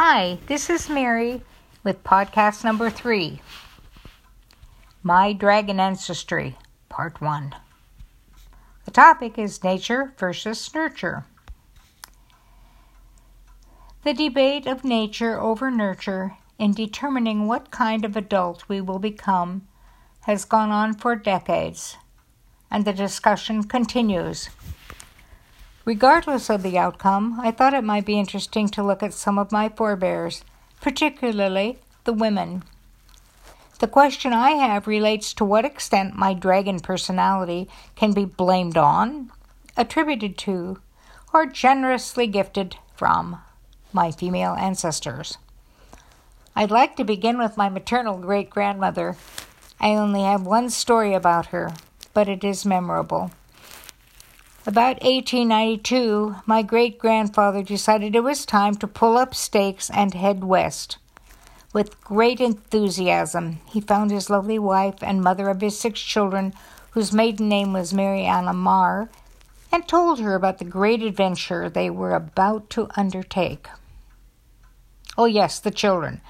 Hi, this is Mary with podcast number three My Dragon Ancestry, Part 1. The topic is nature versus nurture. The debate of nature over nurture in determining what kind of adult we will become has gone on for decades, and the discussion continues. Regardless of the outcome, I thought it might be interesting to look at some of my forebears, particularly the women. The question I have relates to what extent my dragon personality can be blamed on, attributed to, or generously gifted from my female ancestors. I'd like to begin with my maternal great grandmother. I only have one story about her, but it is memorable. About 1892, my great grandfather decided it was time to pull up stakes and head west. With great enthusiasm, he found his lovely wife and mother of his six children, whose maiden name was Mariana Marr, and told her about the great adventure they were about to undertake. Oh, yes, the children.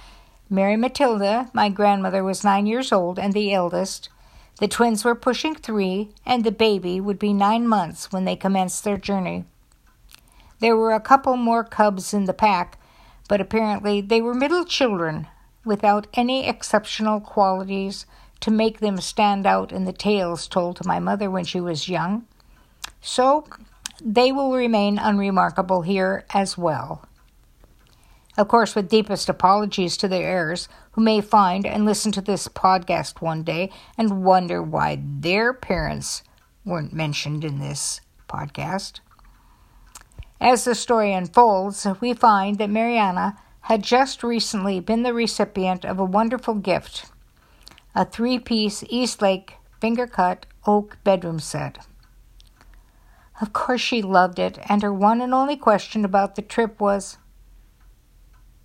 Mary Matilda, my grandmother, was nine years old and the eldest, the twins were pushing three, and the baby would be nine months when they commenced their journey. There were a couple more cubs in the pack, but apparently they were middle children without any exceptional qualities to make them stand out in the tales told to my mother when she was young. So they will remain unremarkable here as well. Of course, with deepest apologies to their heirs, who may find and listen to this podcast one day and wonder why their parents weren't mentioned in this podcast. As the story unfolds, we find that Mariana had just recently been the recipient of a wonderful gift a three piece Eastlake finger cut oak bedroom set. Of course, she loved it, and her one and only question about the trip was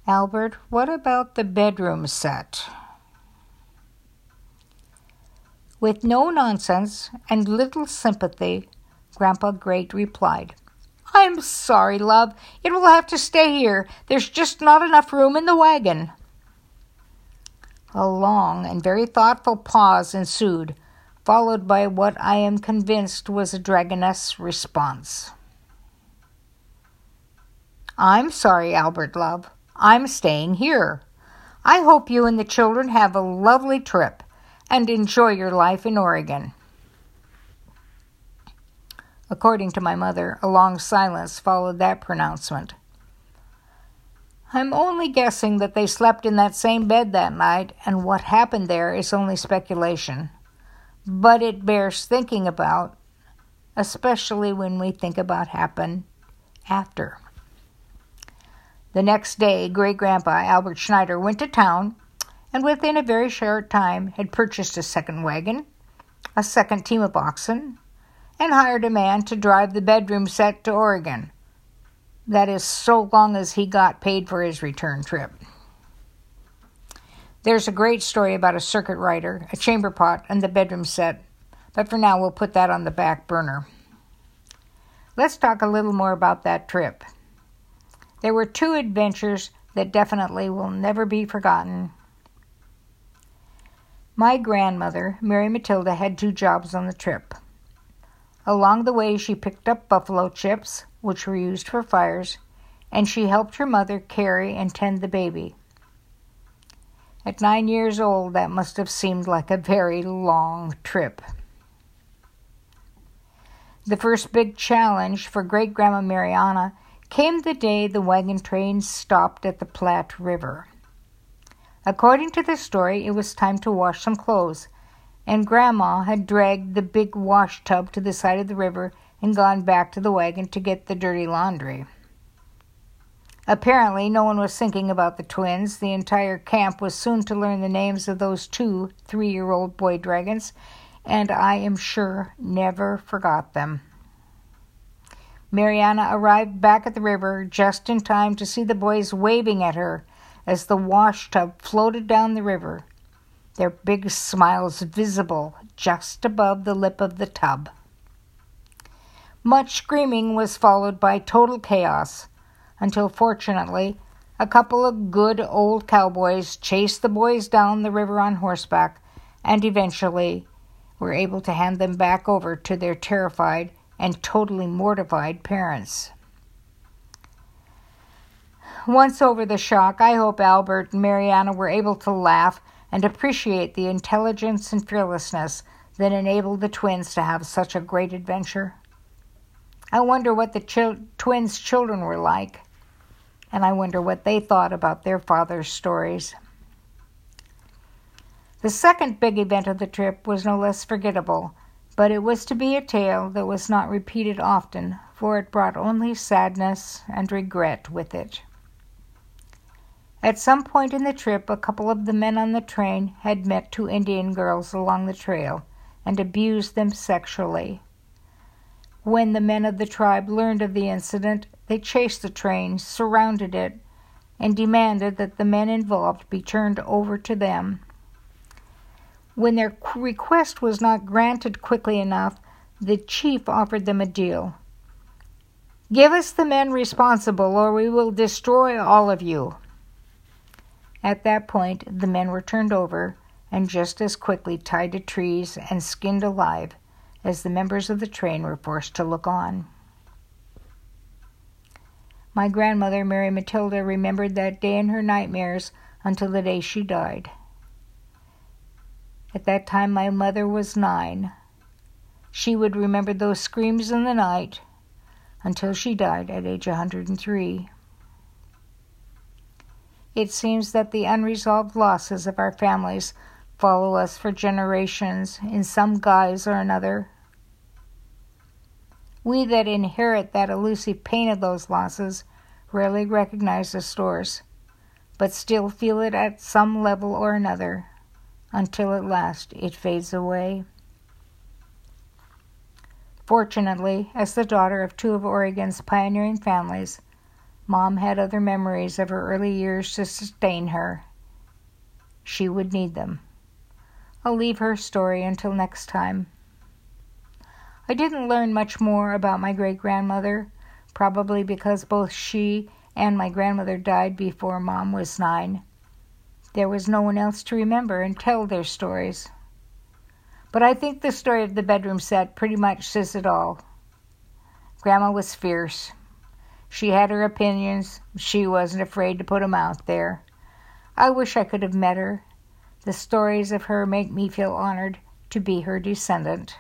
Albert, what about the bedroom set? With no nonsense and little sympathy, Grandpa Great replied, I'm sorry, love. It will have to stay here. There's just not enough room in the wagon. A long and very thoughtful pause ensued, followed by what I am convinced was a dragoness response. I'm sorry, Albert, love. I'm staying here. I hope you and the children have a lovely trip and enjoy your life in Oregon. According to my mother, a long silence followed that pronouncement. I'm only guessing that they slept in that same bed that night, and what happened there is only speculation. But it bears thinking about, especially when we think about happen after. The next day, great grandpa Albert Schneider went to town and within a very short time had purchased a second wagon, a second team of oxen, and hired a man to drive the bedroom set to Oregon. That is, so long as he got paid for his return trip. There's a great story about a circuit rider, a chamber pot, and the bedroom set, but for now we'll put that on the back burner. Let's talk a little more about that trip. There were two adventures that definitely will never be forgotten. My grandmother, Mary Matilda, had two jobs on the trip. Along the way, she picked up buffalo chips, which were used for fires, and she helped her mother carry and tend the baby. At nine years old, that must have seemed like a very long trip. The first big challenge for great grandma Mariana came the day the wagon train stopped at the Platte River. According to the story, it was time to wash some clothes, and Grandma had dragged the big wash tub to the side of the river and gone back to the wagon to get the dirty laundry. Apparently, no one was thinking about the twins. The entire camp was soon to learn the names of those two three year old boy dragons, and I am sure never forgot them. Mariana arrived back at the river just in time to see the boys waving at her as the wash tub floated down the river, their big smiles visible just above the lip of the tub. Much screaming was followed by total chaos until, fortunately, A couple of good old cowboys chased the boys down the river on horseback and eventually were able to hand them back over to their terrified and totally mortified parents. Once over the shock, I hope Albert and Mariana were able to laugh and appreciate the intelligence and fearlessness that enabled the twins to have such a great adventure. I wonder what the chil- twins' children were like, and I wonder what they thought about their father's stories. The second big event of the trip was no less forgettable, but it was to be a tale that was not repeated often, for it brought only sadness and regret with it. At some point in the trip, a couple of the men on the train had met two Indian girls along the trail and abused them sexually. When the men of the tribe learned of the incident, they chased the train, surrounded it, and demanded that the men involved be turned over to them. When their request was not granted quickly enough, the chief offered them a deal. Give us the men responsible, or we will destroy all of you. At that point, the men were turned over and just as quickly tied to trees and skinned alive as the members of the train were forced to look on. My grandmother, Mary Matilda, remembered that day in her nightmares until the day she died. At that time, my mother was nine. She would remember those screams in the night until she died at age 103. It seems that the unresolved losses of our families follow us for generations in some guise or another. We that inherit that elusive pain of those losses rarely recognize the source, but still feel it at some level or another until at last it fades away. Fortunately, as the daughter of two of Oregon's pioneering families, Mom had other memories of her early years to sustain her. She would need them. I'll leave her story until next time. I didn't learn much more about my great grandmother, probably because both she and my grandmother died before Mom was nine. There was no one else to remember and tell their stories. But I think the story of the bedroom set pretty much says it all. Grandma was fierce. She had her opinions. She wasn't afraid to put 'em out there. I wish I could have met her. The stories of her make me feel honored to be her descendant.